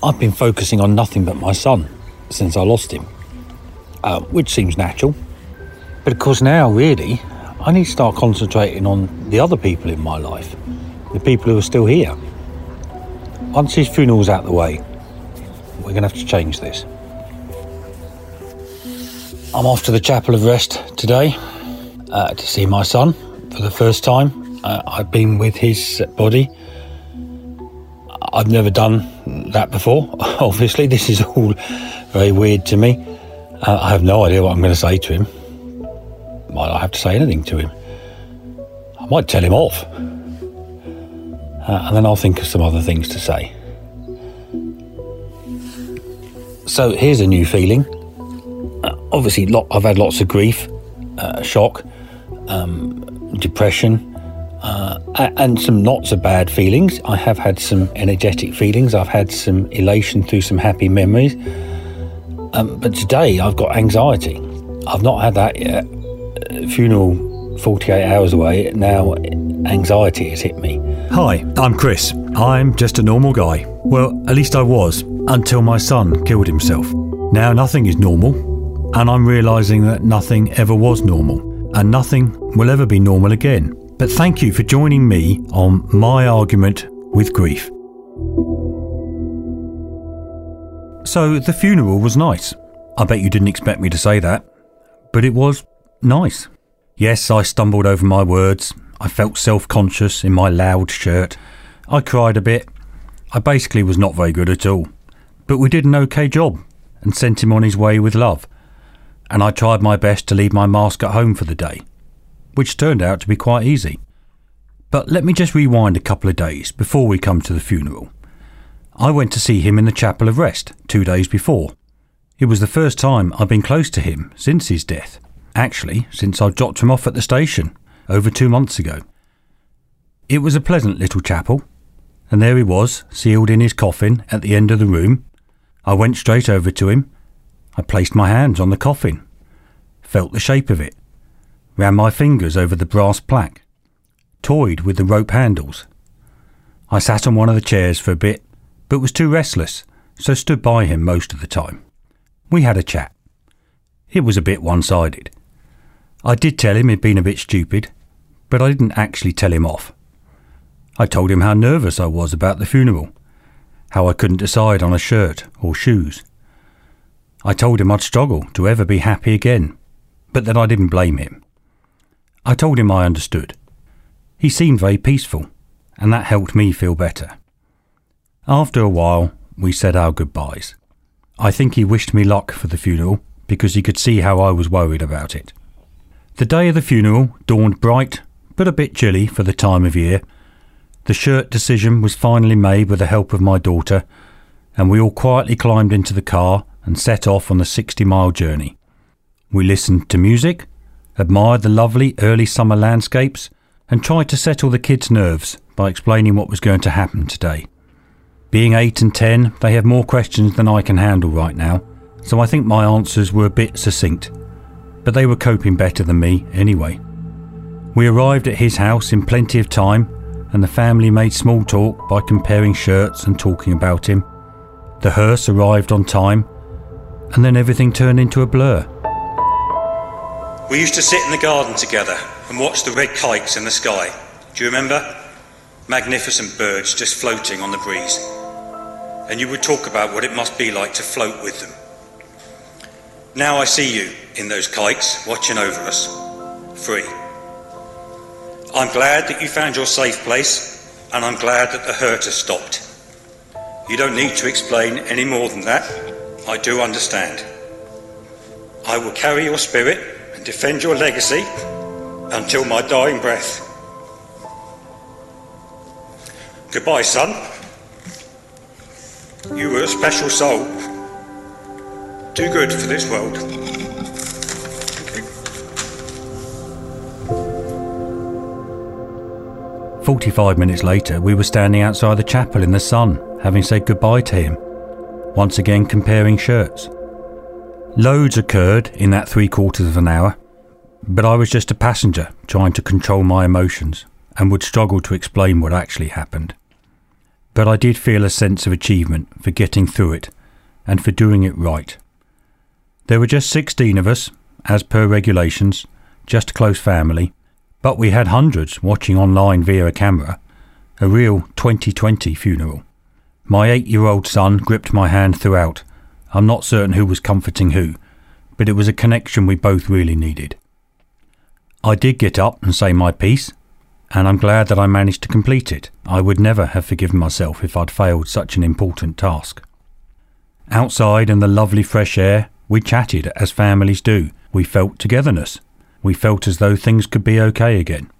I've been focusing on nothing but my son since I lost him, uh, which seems natural. But of course, now really, I need to start concentrating on the other people in my life, the people who are still here. Once his funeral's out of the way, we're going to have to change this. I'm off to the Chapel of Rest today uh, to see my son for the first time. Uh, I've been with his body. I've never done that before. Obviously, this is all very weird to me. Uh, I have no idea what I'm going to say to him. Might not have to say anything to him. I might tell him off. Uh, and then I'll think of some other things to say. So here's a new feeling. Uh, obviously, lot, I've had lots of grief, uh, shock, um, depression, uh, and some not so bad feelings. I have had some energetic feelings. I've had some elation through some happy memories. Um, but today I've got anxiety. I've not had that yet. Uh, funeral 48 hours away. Now anxiety has hit me. Hi, I'm Chris. I'm just a normal guy. Well, at least I was until my son killed himself. Now nothing is normal, and I'm realizing that nothing ever was normal, and nothing will ever be normal again. But thank you for joining me on my argument with grief. So the funeral was nice. I bet you didn't expect me to say that, but it was nice. Yes, I stumbled over my words. I felt self conscious in my loud shirt. I cried a bit. I basically was not very good at all. But we did an okay job and sent him on his way with love. And I tried my best to leave my mask at home for the day, which turned out to be quite easy. But let me just rewind a couple of days before we come to the funeral. I went to see him in the Chapel of Rest two days before. It was the first time I've been close to him since his death. Actually, since I dropped him off at the station over two months ago. It was a pleasant little chapel, and there he was, sealed in his coffin at the end of the room, I went straight over to him. I placed my hands on the coffin, felt the shape of it, ran my fingers over the brass plaque, toyed with the rope handles. I sat on one of the chairs for a bit, but was too restless, so stood by him most of the time. We had a chat. It was a bit one sided. I did tell him he'd been a bit stupid, but I didn't actually tell him off. I told him how nervous I was about the funeral how I couldn't decide on a shirt or shoes. I told him I'd struggle to ever be happy again, but that I didn't blame him. I told him I understood. He seemed very peaceful, and that helped me feel better. After a while, we said our goodbyes. I think he wished me luck for the funeral because he could see how I was worried about it. The day of the funeral dawned bright, but a bit chilly for the time of year, the shirt decision was finally made with the help of my daughter, and we all quietly climbed into the car and set off on the 60 mile journey. We listened to music, admired the lovely early summer landscapes, and tried to settle the kids' nerves by explaining what was going to happen today. Being 8 and 10, they have more questions than I can handle right now, so I think my answers were a bit succinct, but they were coping better than me anyway. We arrived at his house in plenty of time and the family made small talk by comparing shirts and talking about him. The hearse arrived on time, and then everything turned into a blur. We used to sit in the garden together and watch the red kites in the sky. Do you remember? Magnificent birds just floating on the breeze. And you would talk about what it must be like to float with them. Now I see you in those kites watching over us, free. I'm glad that you found your safe place, and I'm glad that the hurt has stopped. You don't need to explain any more than that. I do understand. I will carry your spirit defend your legacy until my dying breath. Goodbye, son. You were a special soul. too good for this world. 45 minutes later, we were standing outside the chapel in the sun, having said goodbye to him, once again comparing shirts. Loads occurred in that three quarters of an hour, but I was just a passenger trying to control my emotions and would struggle to explain what actually happened. but I did feel a sense of achievement for getting through it and for doing it right. There were just 16 of us, as per regulations, just a close family, but we had hundreds watching online via a camera, a real 2020 funeral. My eight year old son gripped my hand throughout. I'm not certain who was comforting who, but it was a connection we both really needed. I did get up and say my piece, and I'm glad that I managed to complete it. I would never have forgiven myself if I'd failed such an important task. Outside in the lovely fresh air, we chatted as families do. We felt togetherness. We felt as though things could be okay again.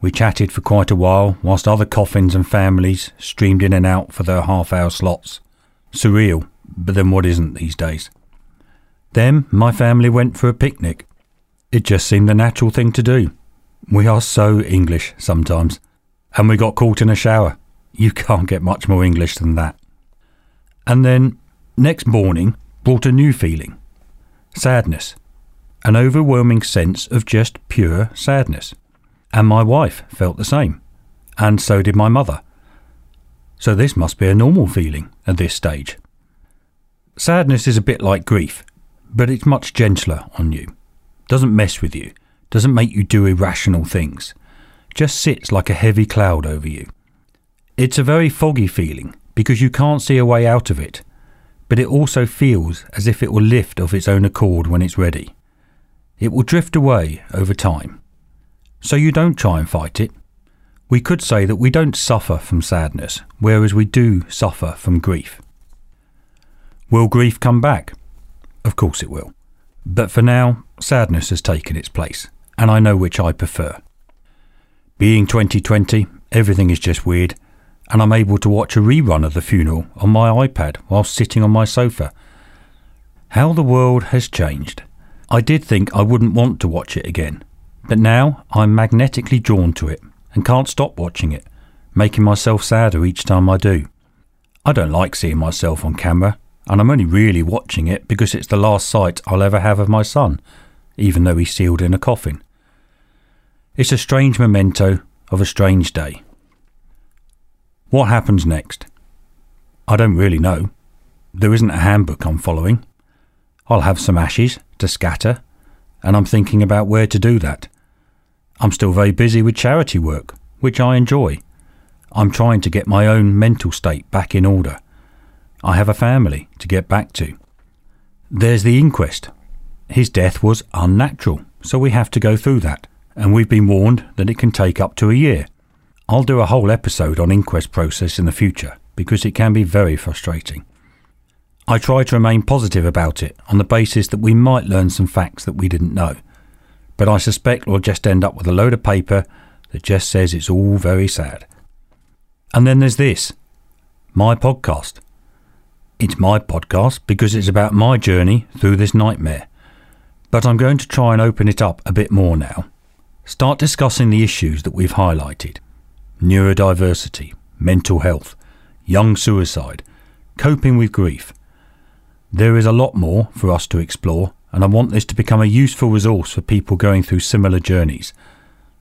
We chatted for quite a while whilst other coffins and families streamed in and out for their half hour slots. Surreal, but then what isn't these days? Then my family went for a picnic. It just seemed the natural thing to do. We are so English sometimes. And we got caught in a shower. You can't get much more English than that. And then, next morning, brought a new feeling sadness, an overwhelming sense of just pure sadness. And my wife felt the same, and so did my mother. So this must be a normal feeling at this stage. Sadness is a bit like grief, but it's much gentler on you. Doesn't mess with you, doesn't make you do irrational things, just sits like a heavy cloud over you. It's a very foggy feeling because you can't see a way out of it but it also feels as if it will lift of its own accord when it's ready. It will drift away over time. So you don't try and fight it. We could say that we don't suffer from sadness, whereas we do suffer from grief. Will grief come back? Of course it will. But for now, sadness has taken its place, and I know which I prefer. Being 2020, everything is just weird, and I'm able to watch a rerun of the funeral on my iPad while sitting on my sofa. How the world has changed. I did think I wouldn't want to watch it again, but now I'm magnetically drawn to it and can't stop watching it, making myself sadder each time I do. I don't like seeing myself on camera, and I'm only really watching it because it's the last sight I'll ever have of my son, even though he's sealed in a coffin. It's a strange memento of a strange day. What happens next? I don't really know. There isn't a handbook I'm following. I'll have some ashes to scatter, and I'm thinking about where to do that. I'm still very busy with charity work, which I enjoy. I'm trying to get my own mental state back in order. I have a family to get back to. There's the inquest. His death was unnatural, so we have to go through that, and we've been warned that it can take up to a year. I'll do a whole episode on inquest process in the future because it can be very frustrating. I try to remain positive about it on the basis that we might learn some facts that we didn't know, but I suspect we'll just end up with a load of paper that just says it's all very sad. And then there's this my podcast. It's my podcast because it's about my journey through this nightmare. But I'm going to try and open it up a bit more now. Start discussing the issues that we've highlighted neurodiversity, mental health, young suicide, coping with grief. There is a lot more for us to explore, and I want this to become a useful resource for people going through similar journeys.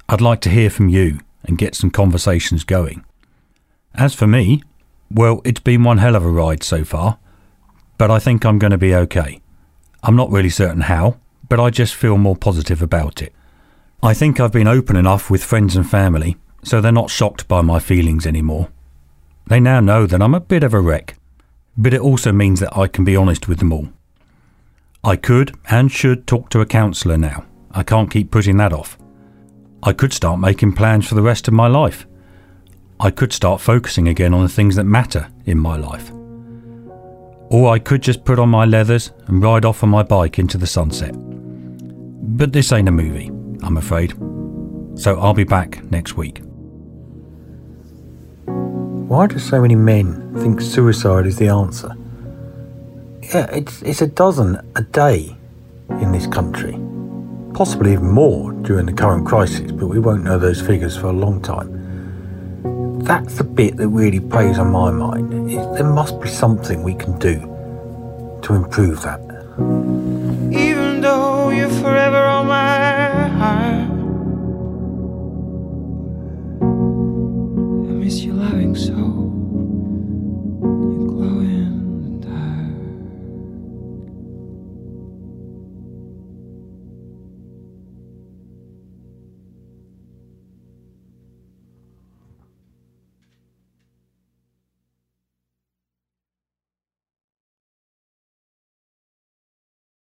I'd like to hear from you and get some conversations going. As for me, well, it's been one hell of a ride so far, but I think I'm going to be okay. I'm not really certain how, but I just feel more positive about it. I think I've been open enough with friends and family so they're not shocked by my feelings anymore. They now know that I'm a bit of a wreck, but it also means that I can be honest with them all. I could and should talk to a counsellor now. I can't keep putting that off. I could start making plans for the rest of my life. I could start focusing again on the things that matter in my life. Or I could just put on my leathers and ride off on my bike into the sunset. But this ain't a movie, I'm afraid. So I'll be back next week. Why do so many men think suicide is the answer? Yeah, it's, it's a dozen a day in this country. Possibly even more during the current crisis, but we won't know those figures for a long time that's the bit that really plays on my mind. There must be something we can do to improve that. Even though you're forever on